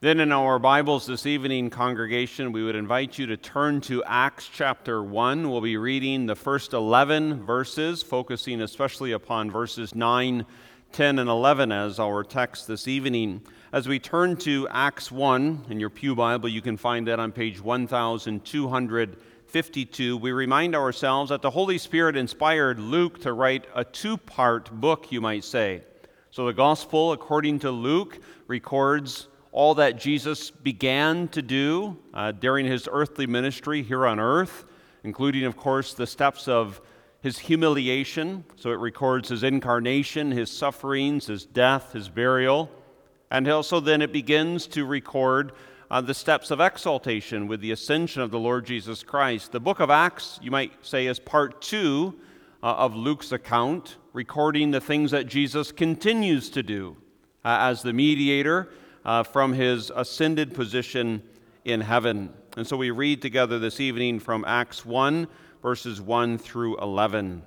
Then, in our Bibles this evening, congregation, we would invite you to turn to Acts chapter 1. We'll be reading the first 11 verses, focusing especially upon verses 9, 10, and 11 as our text this evening. As we turn to Acts 1 in your Pew Bible, you can find that on page 1252. We remind ourselves that the Holy Spirit inspired Luke to write a two part book, you might say. So, the Gospel, according to Luke, records all that Jesus began to do uh, during his earthly ministry here on earth, including, of course, the steps of his humiliation. So it records his incarnation, his sufferings, his death, his burial. And also then it begins to record uh, the steps of exaltation with the ascension of the Lord Jesus Christ. The book of Acts, you might say, is part two uh, of Luke's account, recording the things that Jesus continues to do uh, as the mediator uh, from his ascended position in heaven. And so we read together this evening from Acts 1, verses 1 through 11.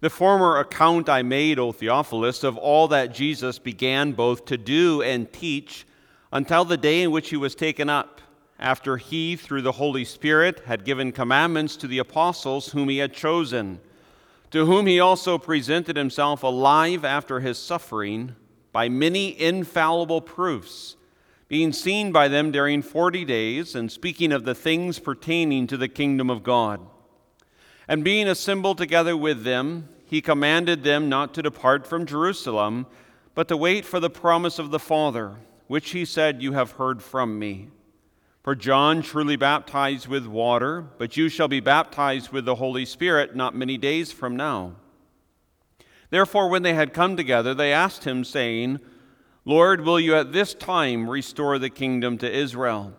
The former account I made, O Theophilus, of all that Jesus began both to do and teach until the day in which he was taken up, after he, through the Holy Spirit, had given commandments to the apostles whom he had chosen, to whom he also presented himself alive after his suffering by many infallible proofs, being seen by them during forty days, and speaking of the things pertaining to the kingdom of God. And being assembled together with them, he commanded them not to depart from Jerusalem, but to wait for the promise of the Father, which he said, You have heard from me. For John truly baptized with water, but you shall be baptized with the Holy Spirit not many days from now. Therefore, when they had come together, they asked him, saying, Lord, will you at this time restore the kingdom to Israel?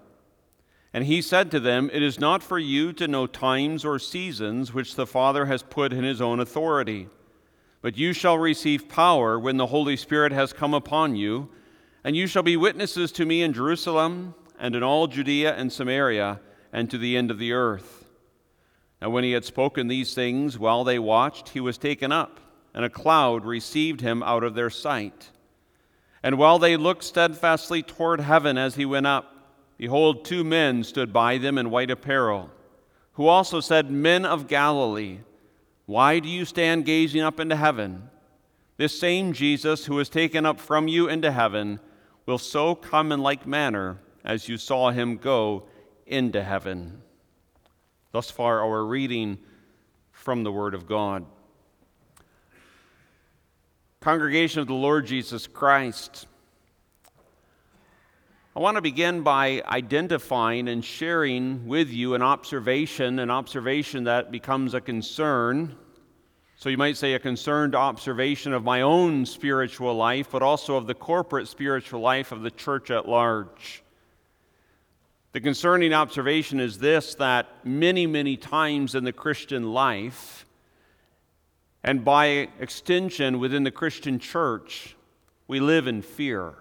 And he said to them, It is not for you to know times or seasons which the Father has put in his own authority, but you shall receive power when the Holy Spirit has come upon you, and you shall be witnesses to me in Jerusalem and in all Judea and Samaria and to the end of the earth. Now, when he had spoken these things while they watched, he was taken up and a cloud received him out of their sight. And while they looked steadfastly toward heaven as he went up, behold, two men stood by them in white apparel, who also said, Men of Galilee, why do you stand gazing up into heaven? This same Jesus who was taken up from you into heaven will so come in like manner as you saw him go into heaven. Thus far, our reading from the Word of God. Congregation of the Lord Jesus Christ, I want to begin by identifying and sharing with you an observation, an observation that becomes a concern. So you might say a concerned observation of my own spiritual life, but also of the corporate spiritual life of the church at large. The concerning observation is this that many, many times in the Christian life, and by extension, within the Christian church, we live in fear.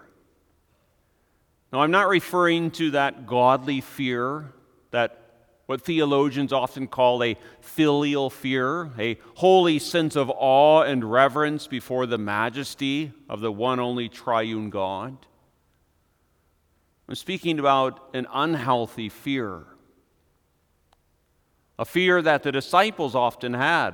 Now, I'm not referring to that godly fear, that what theologians often call a filial fear, a holy sense of awe and reverence before the majesty of the one only triune God. I'm speaking about an unhealthy fear, a fear that the disciples often had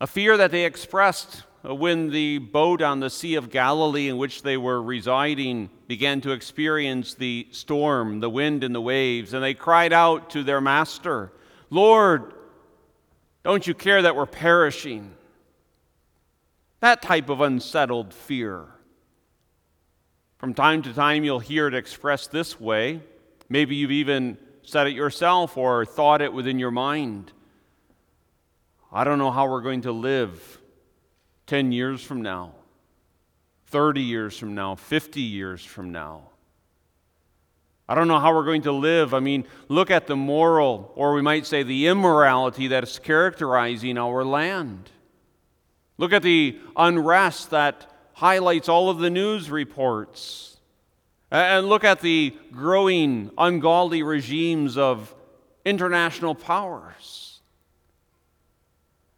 a fear that they expressed when the boat on the Sea of Galilee in which they were residing began to experience the storm, the wind, and the waves, and they cried out to their master, Lord, don't you care that we're perishing? That type of unsettled fear. From time to time, you'll hear it expressed this way. Maybe you've even said it yourself or thought it within your mind. I don't know how we're going to live 10 years from now, 30 years from now, 50 years from now. I don't know how we're going to live. I mean, look at the moral, or we might say the immorality that is characterizing our land. Look at the unrest that highlights all of the news reports. And look at the growing ungodly regimes of international powers.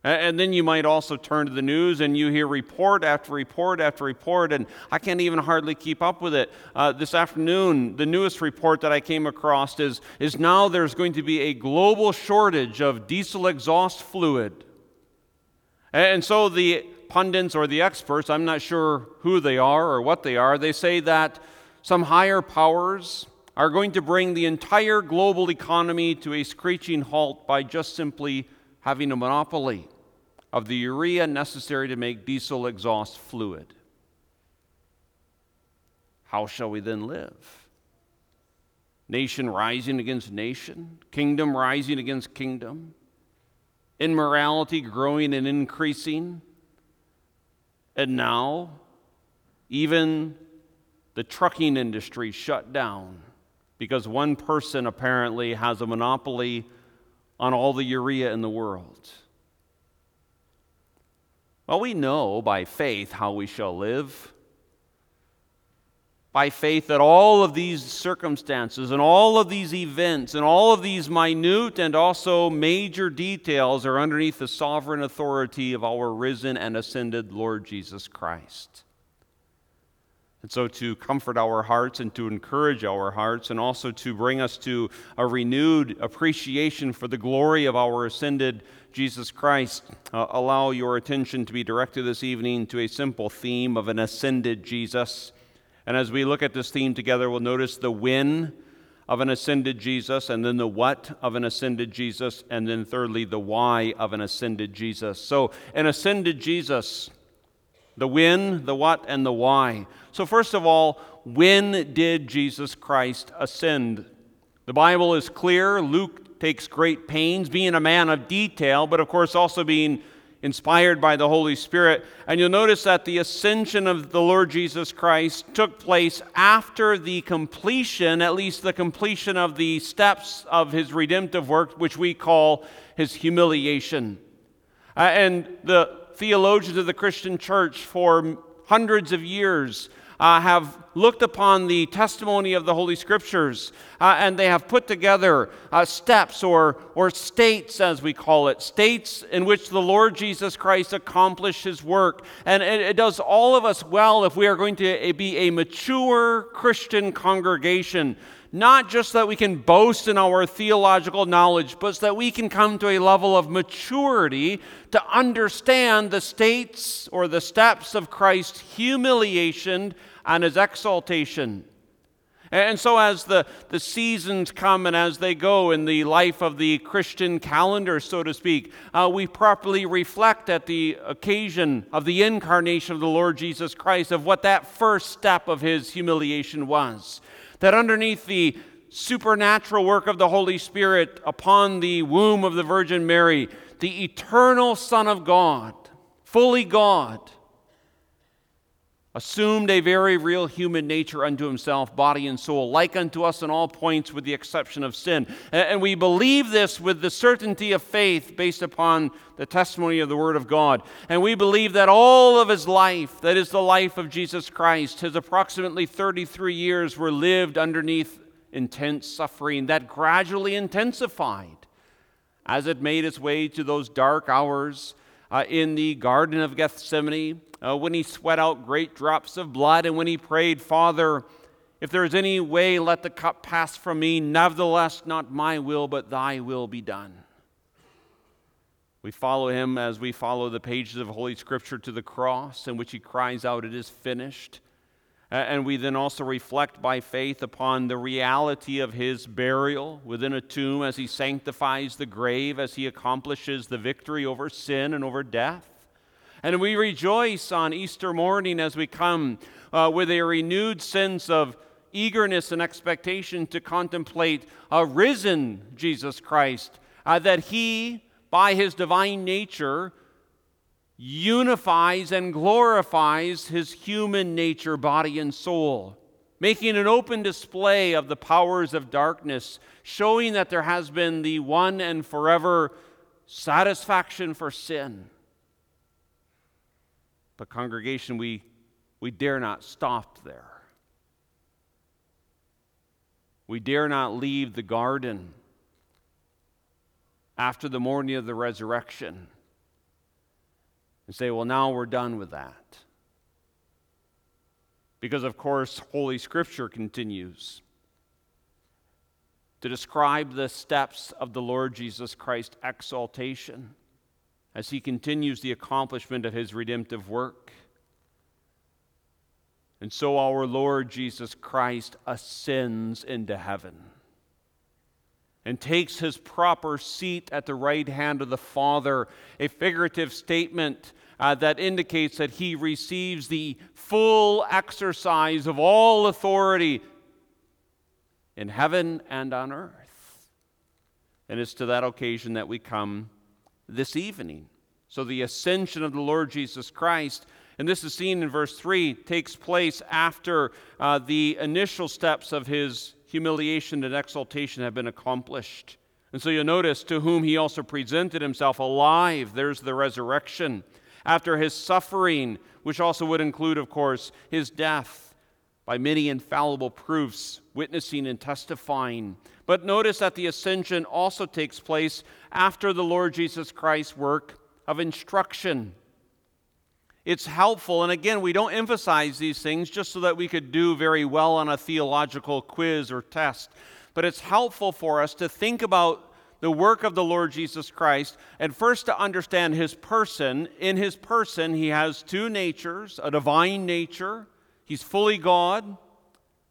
And then you might also turn to the news and you hear report after report after report, and I can't even hardly keep up with it. Uh, this afternoon, the newest report that I came across is, is now there's going to be a global shortage of diesel exhaust fluid. And so the pundits or the experts, I'm not sure who they are or what they are, they say that some higher powers are going to bring the entire global economy to a screeching halt by just simply having a monopoly of the urea necessary to make diesel exhaust fluid. How shall we then live? Nation rising against nation, kingdom rising against kingdom, immorality growing and increasing. And now, even the trucking industry shut down because one person apparently has a monopoly on all the urea in the world. Well, we know by faith how we shall live. By faith, that all of these circumstances and all of these events and all of these minute and also major details are underneath the sovereign authority of our risen and ascended Lord Jesus Christ. And so, to comfort our hearts and to encourage our hearts, and also to bring us to a renewed appreciation for the glory of our ascended Jesus Christ, uh, allow your attention to be directed this evening to a simple theme of an ascended Jesus. And as we look at this theme together, we'll notice the when of an ascended Jesus, and then the what of an ascended Jesus, and then thirdly, the why of an ascended Jesus. So, an ascended Jesus, the when, the what, and the why. So, first of all, when did Jesus Christ ascend? The Bible is clear. Luke takes great pains, being a man of detail, but of course also being inspired by the Holy Spirit. And you'll notice that the ascension of the Lord Jesus Christ took place after the completion, at least the completion of the steps of his redemptive work, which we call his humiliation. Uh, and the theologians of the Christian church for hundreds of years uh, have looked upon the testimony of the Holy Scriptures uh, and they have put together uh, steps or, or states, as we call it, states in which the Lord Jesus Christ accomplished his work. And it, it does all of us well if we are going to be a mature Christian congregation not just that we can boast in our theological knowledge, but that we can come to a level of maturity to understand the states or the steps of Christ's humiliation and his exaltation. And so, as the, the seasons come and as they go in the life of the Christian calendar, so to speak, uh, we properly reflect at the occasion of the incarnation of the Lord Jesus Christ of what that first step of his humiliation was that underneath the supernatural work of the Holy Spirit upon the womb of the Virgin Mary, the eternal Son of God, fully God, assumed a very real human nature unto himself, body and soul, like unto us in all points, with the exception of sin. And we believe this with the certainty of faith based upon the testimony of the Word of God. And we believe that all of his life, that is the life of Jesus Christ, his approximately 33 years were lived underneath intense suffering that gradually intensified as it made its way to those dark hours uh, in the Garden of Gethsemane uh, when he sweat out great drops of blood, and when he prayed, Father, if there is any way, let the cup pass from me. Nevertheless, not my will, but thy will be done. We follow him as we follow the pages of Holy Scripture to the cross, in which he cries out, It is finished. And we then also reflect by faith upon the reality of his burial within a tomb as he sanctifies the grave, as he accomplishes the victory over sin and over death. And we rejoice on Easter morning as we come uh, with a renewed sense of eagerness and expectation to contemplate a risen Jesus Christ, uh, that he, by his divine nature, unifies and glorifies his human nature, body, and soul, making an open display of the powers of darkness, showing that there has been the one and forever satisfaction for sin but, congregation, we, we dare not stop there. We dare not leave the garden after the morning of the resurrection and say, well, now we're done with that. Because, of course, Holy Scripture continues to describe the steps of the Lord Jesus Christ exaltation as he continues the accomplishment of his redemptive work. And so our Lord Jesus Christ ascends into heaven and takes his proper seat at the right hand of the Father, a figurative statement uh, that indicates that he receives the full exercise of all authority in heaven and on earth. And it's to that occasion that we come this evening. So the ascension of the Lord Jesus Christ, and this is seen in verse 3, takes place after uh, the initial steps of his humiliation and exaltation have been accomplished. And so you'll notice to whom he also presented himself alive. There's the resurrection. After his suffering, which also would include, of course, his death by many infallible proofs, witnessing and testifying. But notice that the ascension also takes place after the Lord Jesus Christ's work of instruction. It's helpful, and again, we don't emphasize these things just so that we could do very well on a theological quiz or test, but it's helpful for us to think about the work of the Lord Jesus Christ, and first to understand his person. In his person, he has two natures a divine nature He's fully God,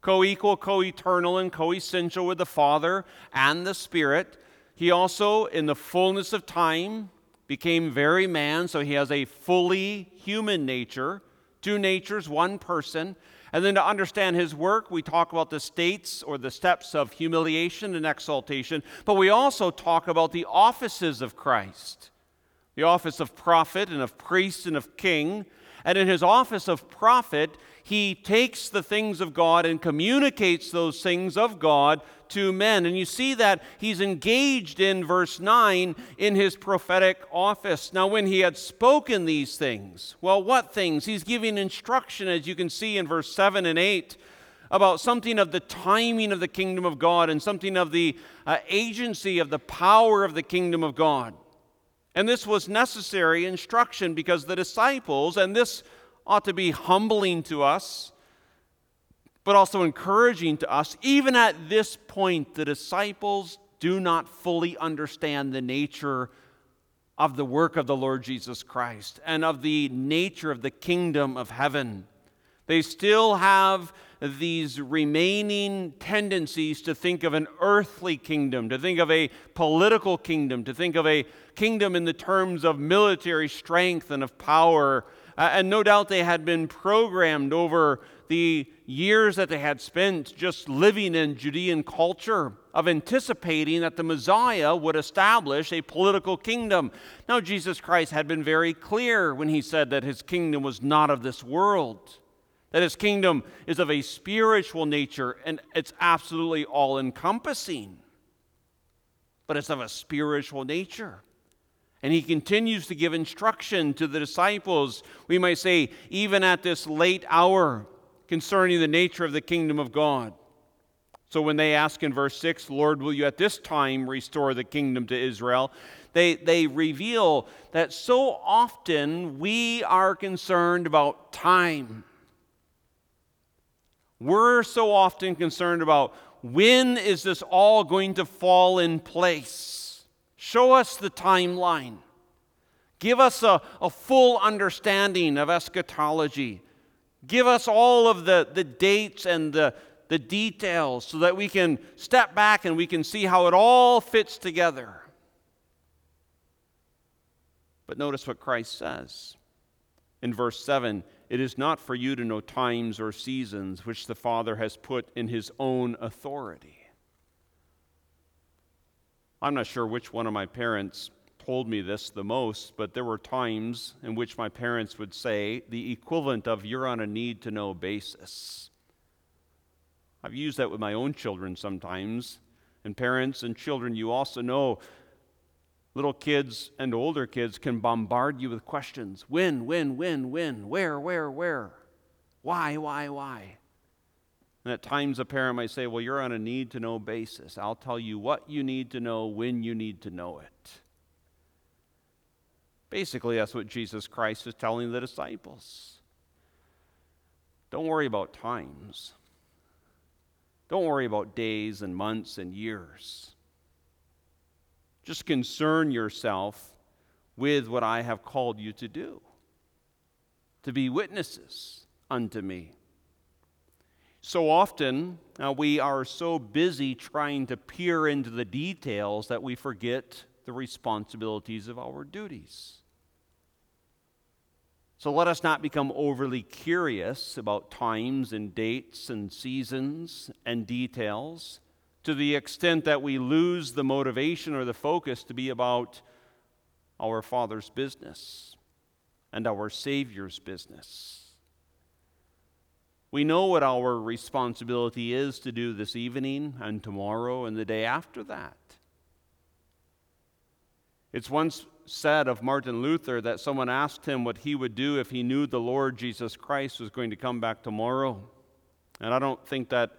co equal, co eternal, and co essential with the Father and the Spirit. He also, in the fullness of time, became very man, so he has a fully human nature, two natures, one person. And then to understand his work, we talk about the states or the steps of humiliation and exaltation, but we also talk about the offices of Christ the office of prophet and of priest and of king. And in his office of prophet, he takes the things of God and communicates those things of God to men. And you see that he's engaged in verse 9 in his prophetic office. Now, when he had spoken these things, well, what things? He's giving instruction, as you can see in verse 7 and 8 about something of the timing of the kingdom of God and something of the uh, agency of the power of the kingdom of God. And this was necessary instruction because the disciples, and this ought to be humbling to us, but also encouraging to us. Even at this point, the disciples do not fully understand the nature of the work of the Lord Jesus Christ and of the nature of the kingdom of heaven. They still have these remaining tendencies to think of an earthly kingdom, to think of a political kingdom, to think of a kingdom in the terms of military strength and of power uh, and no doubt they had been programmed over the years that they had spent just living in Judean culture of anticipating that the Messiah would establish a political kingdom. Now, Jesus Christ had been very clear when he said that his kingdom was not of this world, that his kingdom is of a spiritual nature, and it's absolutely all encompassing. But it's of a spiritual nature. And he continues to give instruction to the disciples, we might say, even at this late hour, concerning the nature of the kingdom of God. So when they ask in verse 6, Lord, will you at this time restore the kingdom to Israel? They, they reveal that so often we are concerned about time. We're so often concerned about when is this all going to fall in place? Show us the timeline. Give us a, a full understanding of eschatology. Give us all of the, the dates and the, the details so that we can step back and we can see how it all fits together. But notice what Christ says in verse 7 It is not for you to know times or seasons which the Father has put in his own authority. I'm not sure which one of my parents told me this the most, but there were times in which my parents would say the equivalent of you're on a need to know basis. I've used that with my own children sometimes. And parents and children, you also know little kids and older kids can bombard you with questions when, when, when, when, where, where, where, why, why, why. And at times a parent might say, Well, you're on a need to know basis. I'll tell you what you need to know when you need to know it. Basically, that's what Jesus Christ is telling the disciples. Don't worry about times. Don't worry about days and months and years. Just concern yourself with what I have called you to do to be witnesses unto me. So often, uh, we are so busy trying to peer into the details that we forget the responsibilities of our duties. So let us not become overly curious about times and dates and seasons and details to the extent that we lose the motivation or the focus to be about our Father's business and our Savior's business. We know what our responsibility is to do this evening and tomorrow and the day after that. It's once said of Martin Luther that someone asked him what he would do if he knew the Lord Jesus Christ was going to come back tomorrow. And I don't think that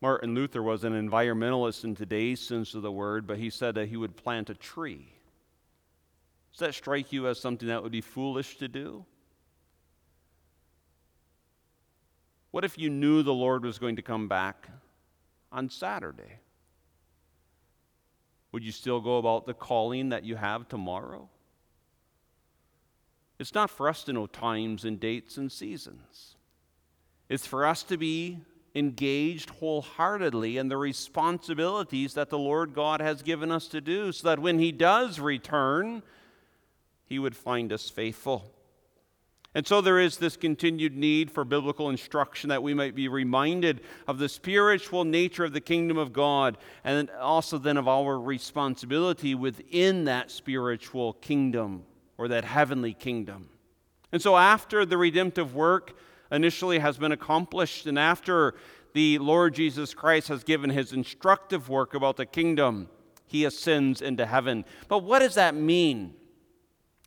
Martin Luther was an environmentalist in today's sense of the word, but he said that he would plant a tree. Does that strike you as something that would be foolish to do? What if you knew the Lord was going to come back on Saturday? Would you still go about the calling that you have tomorrow? It's not for us to know times and dates and seasons. It's for us to be engaged wholeheartedly in the responsibilities that the Lord God has given us to do, so that when He does return, He would find us faithful. And so there is this continued need for biblical instruction that we might be reminded of the spiritual nature of the kingdom of God and also then of our responsibility within that spiritual kingdom or that heavenly kingdom. And so after the redemptive work initially has been accomplished and after the Lord Jesus Christ has given his instructive work about the kingdom, he ascends into heaven. But what does that mean?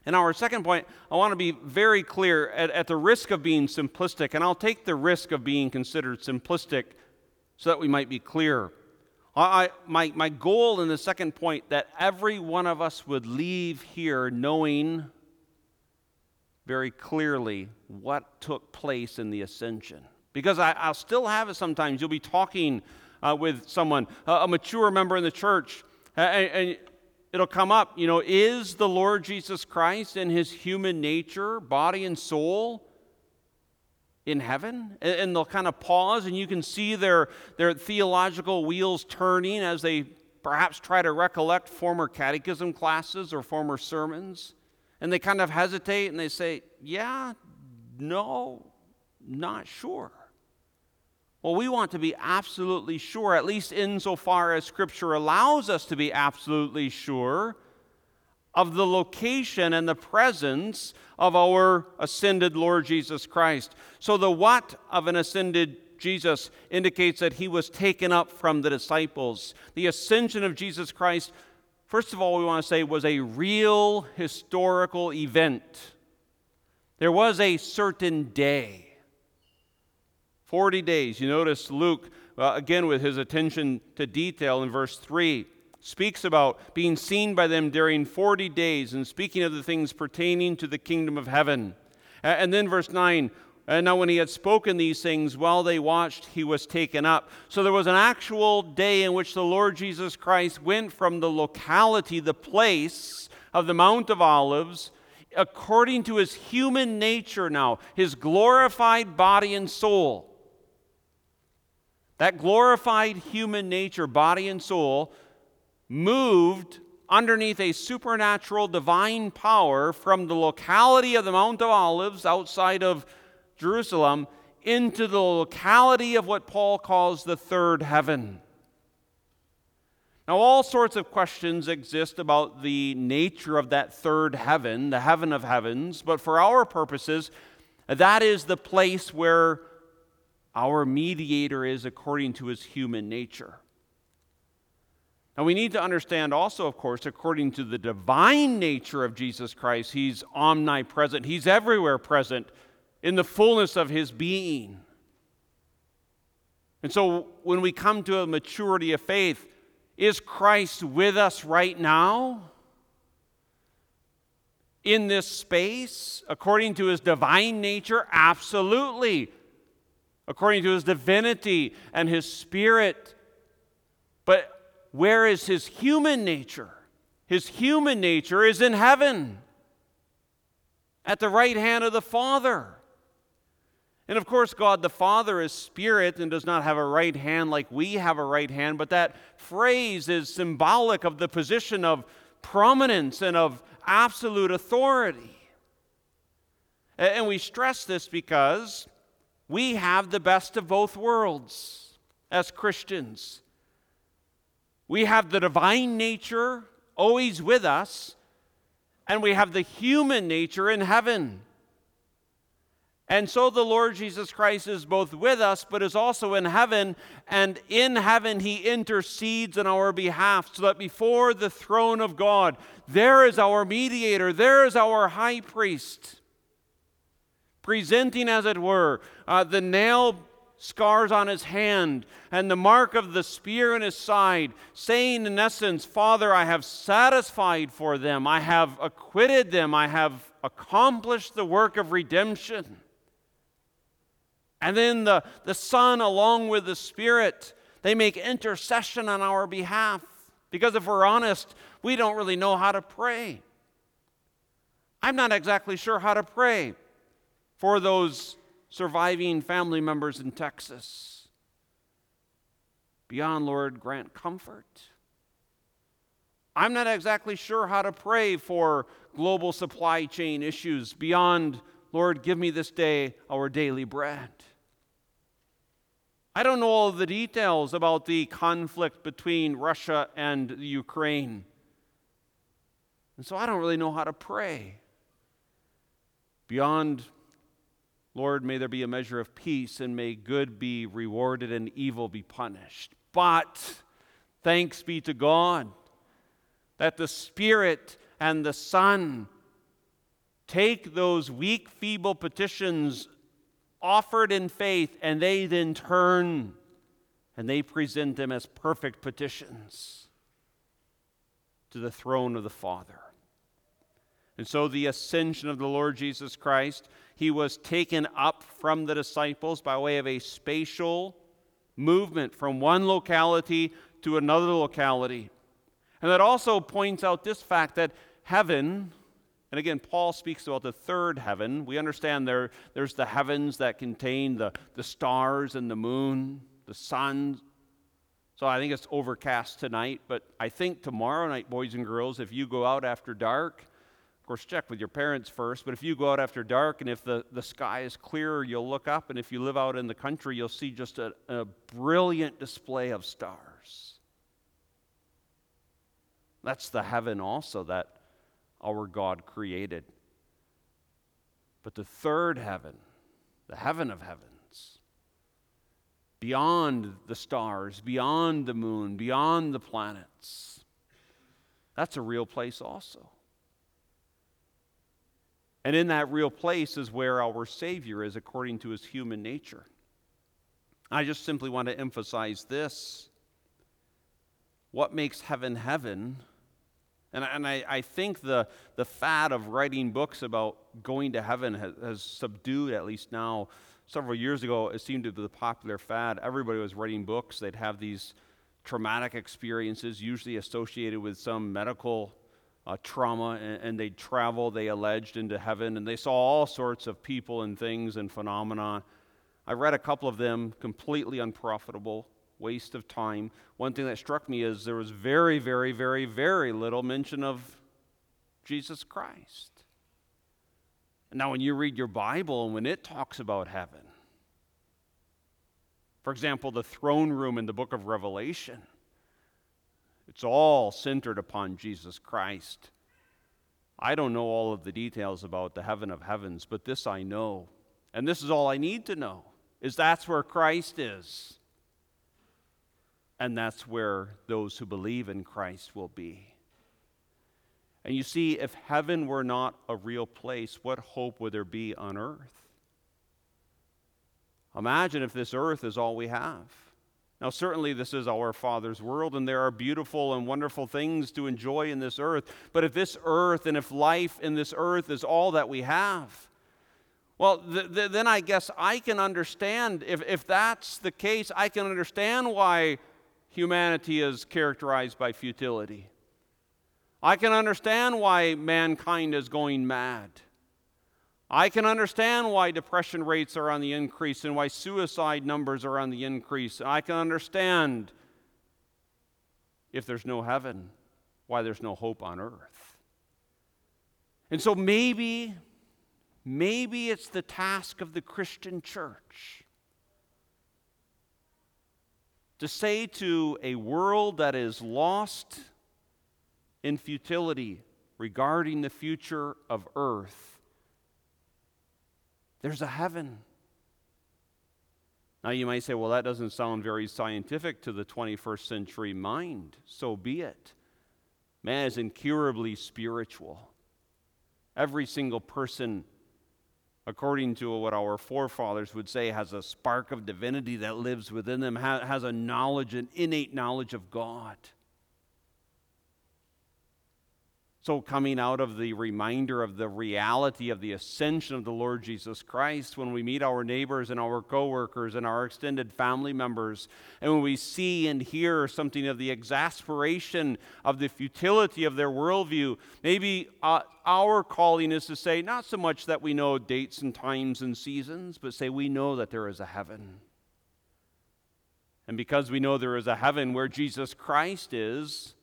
And our second point, I want to be very clear at, at, the risk of being simplistic, and I'll take the risk of being considered simplistic so that we might be clear. I, my, my goal in the second point that every one of us would leave here knowing very clearly what took place in the ascension. Because I, will still have it sometimes. You'll be talking uh, with someone, uh, a mature member in the church, and, and it'll come up, you know, is the Lord Jesus Christ in his human nature, body and soul, in heaven? And they'll kind of pause, and you can see their, their theological wheels turning as they perhaps try to recollect former catechism classes or former sermons. And they kind of hesitate and they say, Yeah, no, not sure. Well, we want to be absolutely sure, at least insofar as Scripture allows us to be absolutely sure, of the location and the presence of our ascended Lord Jesus Christ. So, the what of an ascended Jesus indicates that he was taken up from the disciples. The ascension of Jesus Christ, first of all, we want to say, was a real historical event. There was a certain day 40 days. You notice Luke, uh, again, with his attention to detail in verse 3, speaks about being seen by them during 40 days and speaking of the things pertaining to the kingdom of heaven. And then verse 9, Uh, and now when he had spoken these things, while they watched, he was taken up. So there was an actual day in which the Lord Jesus Christ went from the locality, the place of the Mount of Olives, according to his human nature now, his glorified body and soul that glorified human nature, body and soul, moved underneath a supernatural divine power from the locality of the Mount of Olives outside of Jerusalem into the locality of what Paul calls the third heaven. Now, all sorts of questions exist about the nature of that third heaven, the heaven of heavens, but for our purposes, that is the place where our mediator is according to his human nature. Now, we need to understand also, of course, according to the divine nature of Jesus Christ, he's omnipresent, he's everywhere present in the fullness of his being. And so, when we come to a maturity of faith, is Christ with us right now? in this space according to his divine nature? Absolutely. According to his divinity and his spirit. But where is his human nature? His human nature is in heaven, at the right hand of the Father. And of course, God the Father is spirit and does not have a right hand like we have a right hand, but that phrase is symbolic of the position of prominence and of absolute authority. And we stress this because we have the best of both worlds as Christians. We have the divine nature always with us, and we have the human nature in heaven. And so the Lord Jesus Christ is both with us, but is also in heaven. And in heaven, he intercedes on our behalf, so that before the throne of God, there is our mediator, there is our high priest, presenting, as it were, uh, the nail scars on his hand and the mark of the spear in his side, saying, in essence, Father, I have satisfied for them, I have acquitted them, I have accomplished the work of redemption. And then the, the Son, along with the Spirit, they make intercession on our behalf. Because if we're honest, we don't really know how to pray. I'm not exactly sure how to pray for those surviving family members in Texas. Beyond, Lord, grant comfort. I'm not exactly sure how to pray for global supply chain issues. Beyond, Lord, give me this day our daily bread. I don't know all the details about the conflict between Russia and Ukraine. And so I don't really know how to pray. Beyond, Lord, may there be a measure of peace and may good be rewarded and evil be punished. But thanks be to God that the Spirit and the Son take those weak, feeble petitions offered in faith, and they then turn and they present them as perfect petitions to the throne of the Father. And so, the ascension of the Lord Jesus Christ, he was taken up from the disciples by way of a spatial movement from one locality to another locality. And that also points out this fact that heaven, and again, Paul speaks about the third heaven. We understand there, there's the heavens that contain the, the stars and the moon, the sun. So I think it's overcast tonight, but I think tomorrow night, boys and girls, if you go out after dark, of course, check with your parents first, but if you go out after dark and if the, the sky is clear, you'll look up, and if you live out in the country, you'll see just a, a brilliant display of stars. That's the heaven also that our God created. But the third heaven, the heaven of heavens, beyond the stars, beyond the moon, beyond the planets, that's a real place also. And in that real place is where our Savior is according to his human nature. I just simply want to emphasize this. What makes heaven heaven and, and I, I think the, the fad of writing books about going to heaven has, has subdued, at least now. Several years ago, it seemed to be the popular fad. Everybody was writing books. They'd have these traumatic experiences, usually associated with some medical uh, trauma, and, and, they'd travel, they alleged, into heaven, and they saw all sorts of people and things and phenomena. I read a couple of them, completely unprofitable waste of time. One thing that struck me is there was very, very, very, very little mention of Jesus Christ. Now, when you read your Bible and when it talks about heaven, for example, the throne room in the book of Revelation, it's all centered upon Jesus Christ. I don't know all of the details about the heaven of heavens, but this I know. And this is all I need to know is that's where Christ is. And that's where those who believe in Christ will be. And you see, if heaven were not a real place, what hope would there be on earth? Imagine if this earth is all we have. Now, certainly, this is our Father's world, and there are beautiful and wonderful things to enjoy in this earth. But if this earth and if life in this earth is all that we have, well, th- th- then I guess I can understand, if, if that's the case, I can understand why humanity is characterized by futility. I can understand why mankind is going mad. I can understand why depression rates are on the increase and why suicide numbers are on the increase. I can understand if there's no heaven, why there's no hope on earth. And so maybe, maybe it's the task of the Christian church to say to a world that is lost in futility regarding the future of earth there's a heaven. Now, you might say, well, that doesn't sound very scientific to the 21st century mind. So be it. Man is incurably spiritual. Every single person, according to what our forefathers would say, has a spark of divinity that lives within them, has a knowledge, an innate knowledge of God. So, coming out of the reminder of the reality of the ascension of the Lord Jesus Christ, when we meet our neighbors and our coworkers and our extended family members, and when we see and hear something of the exasperation of the futility of their worldview, maybe uh, our calling is to say, not so much that we know dates and times and seasons, but say we know that there is a heaven. And because we know there is a heaven where Jesus Christ is,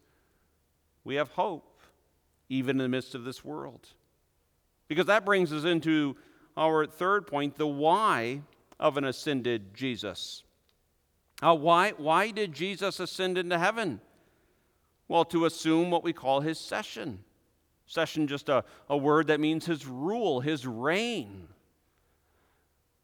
we have hope even in the midst of this world. Because that brings us into our third point the why of an ascended Jesus. Uh, why, why did Jesus ascend into heaven? Well, to assume what we call his session. Session, just a, a word that means his rule, his reign.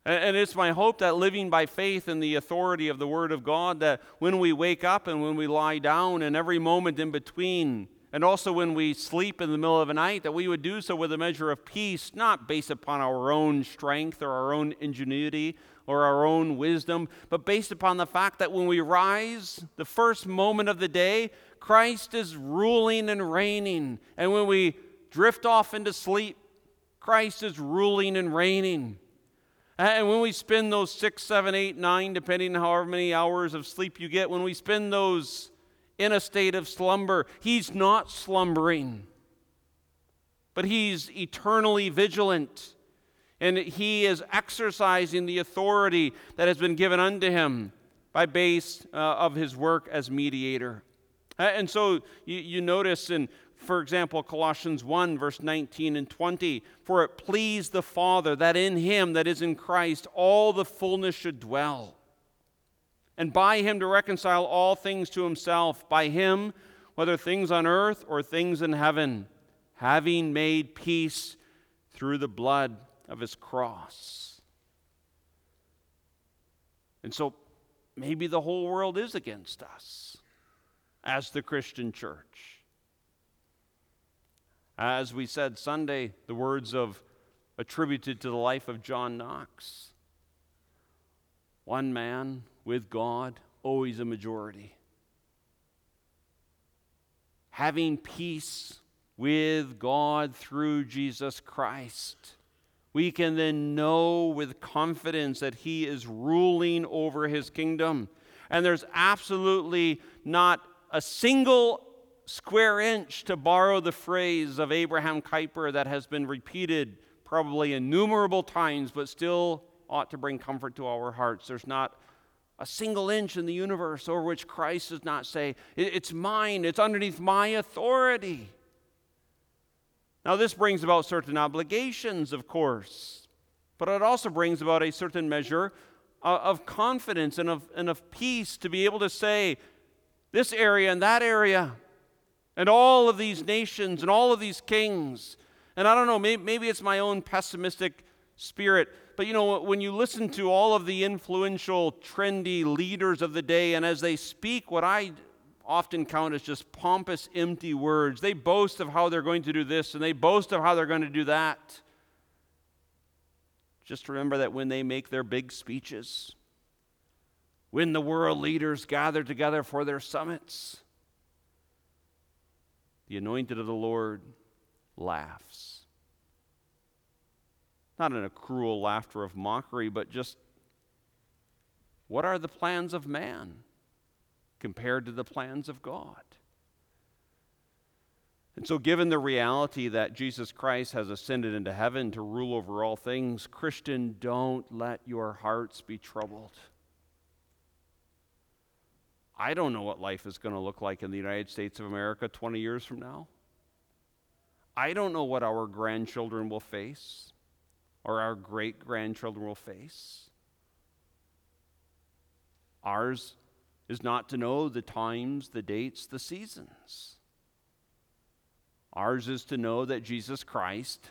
And, and it's my hope that living by faith in the authority of the Word of God, that when we wake up and when we lie down and every moment in between, and also when we sleep in the middle of the night, that we would do so with a measure of peace, not based upon our own strength or our own ingenuity or our own wisdom, but based upon the fact that when we rise, the first moment of the day, Christ is ruling and reigning. And when we drift off into sleep, Christ is ruling and reigning. And when we spend those six, seven, eight, nine, depending on however many hours of sleep you get, when we spend those in a state of slumber. He's not slumbering, but he's eternally vigilant. And he is exercising the authority that has been given unto him by base uh, of his work as mediator. And so you, you notice in, for example, Colossians 1, verse 19 and 20, for it pleased the Father that in him, that is in Christ, all the fullness should dwell and by him to reconcile all things to himself, by him, whether things on earth or things in heaven, having made peace through the blood of his cross. And so maybe the whole world is against us as the Christian church. As we said Sunday, the words of attributed to the life of John Knox. One man, with God, always a majority. Having peace with God through Jesus Christ, we can then know with confidence that He is ruling over His kingdom. And there's absolutely not a single square inch, to borrow the phrase of Abraham Kuyper that has been repeated probably innumerable times, but still ought to bring comfort to our hearts. There's not a single inch in the universe over which Christ does not say, It's mine, it's underneath my authority. Now, this brings about certain obligations, of course, but it also brings about a certain measure of confidence and of, and of peace to be able to say, This area and that area, and all of these nations and all of these kings. And I don't know, maybe, maybe it's my own pessimistic spirit but you know, when you listen to all of the influential, trendy leaders of the day, and as they speak, what I often count as just pompous, empty words, they boast of how they're going to do this and they boast of how they're going to do that. Just remember that when they make their big speeches, when the world leaders gather together for their summits. The anointed of the Lord laughs. Not in a cruel laughter of mockery, but just what are the plans of man compared to the plans of God? And so, given the reality that Jesus Christ has ascended into heaven to rule over all things, Christian, don't let your hearts be troubled. I don't know what life is going to look like in the United States of America 20 years from now. I don't know what our grandchildren will face or our great grandchildren will face. Ours is not to know the times, the dates, the seasons. Ours is to know that Jesus Christ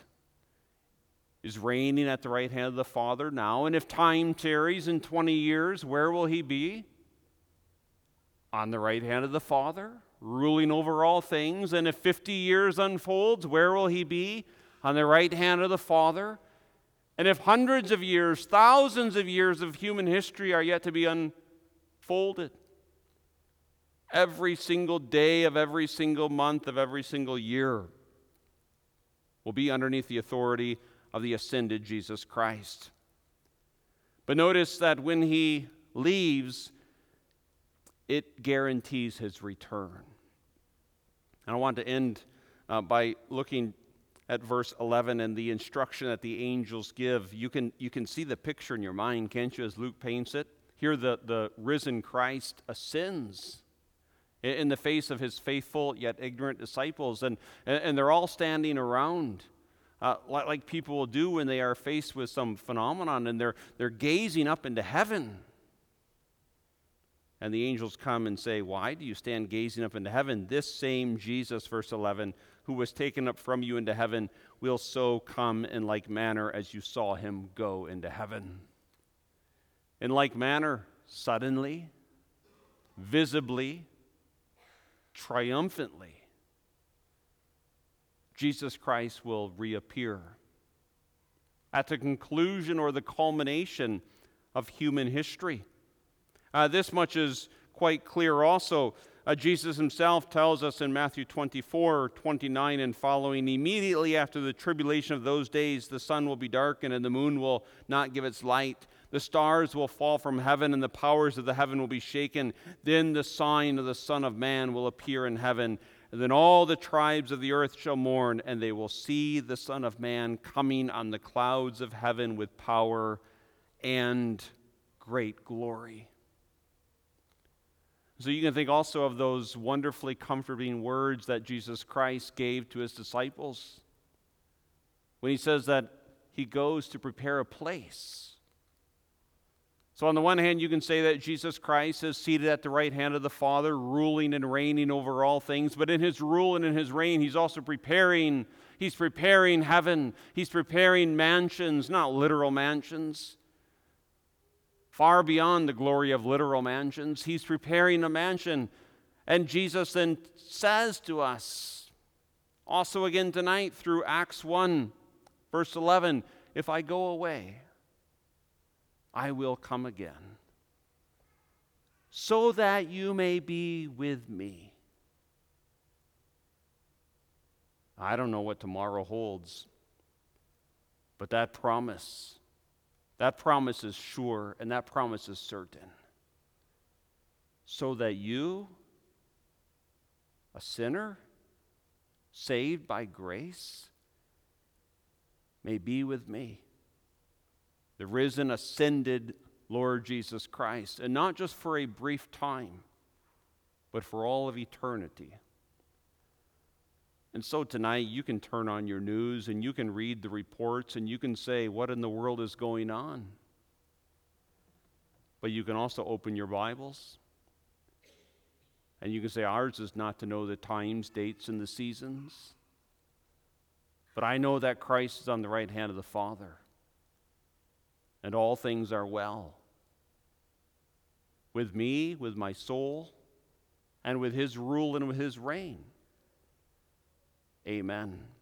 is reigning at the right hand of the Father now. And if time tarries in 20 years, where will he be? On the right hand of the Father, ruling over all things. And if 50 years unfolds, where will he be? On the right hand of the Father. And if hundreds of years, thousands of years of human history are yet to be unfolded, every single day of every single month of every single year will be underneath the authority of the ascended Jesus Christ. But notice that when he leaves, it guarantees his return. And I want to end uh, by looking at verse 11 and the instruction that the angels give. You can, you can see the picture in your mind, can't you, as Luke paints it? Here, the, the risen Christ ascends in the face of his faithful yet ignorant disciples, and, and they're all standing around. Uh, like, people will do when they are faced with some phenomenon and they're, they're gazing up into heaven. And the angels come and say, Why do you stand gazing up into heaven? This same Jesus, verse 11, who was taken up from you into heaven, will so come in like manner as you saw him go into heaven. In like manner, suddenly, visibly, triumphantly, Jesus Christ will reappear. At the conclusion or the culmination of human history. Uh, this much is quite clear also. Uh, Jesus himself tells us in Matthew 24, 29 and following immediately after the tribulation of those days, the sun will be darkened and the moon will not give its light. The stars will fall from heaven and the powers of the heaven will be shaken. Then the sign of the Son of Man will appear in heaven. And then all the tribes of the earth shall mourn, and they will see the Son of Man coming on the clouds of heaven with power and great glory. So you can think also of those wonderfully comforting words that Jesus Christ gave to his disciples when he says that he goes to prepare a place. So, on the one hand, you can say that Jesus Christ is seated at the right hand of the Father, ruling and reigning over all things. But in his rule and in his reign, he's also preparing. He's preparing heaven. He's preparing mansions, not literal mansions, far beyond the glory of literal mansions. He's preparing a mansion. And Jesus then says to us, also again tonight through Acts 1, verse 11, if I go away, I will come again, so that you may be with me. I don't know what tomorrow holds, but that promise that promise is sure and that promise is certain. So that you, a sinner, saved by grace, may be with me, the risen, ascended Lord Jesus Christ, and not just for a brief time, but for all of eternity. And so tonight, you can turn on your news and you can read the reports and you can say, What in the world is going on? But you can also open your Bibles and you can say, Ours is not to know the times, dates, and the seasons. But I know that Christ is on the right hand of the Father and all things are well. With me, with my soul, and with his rule and with his reign. Amen.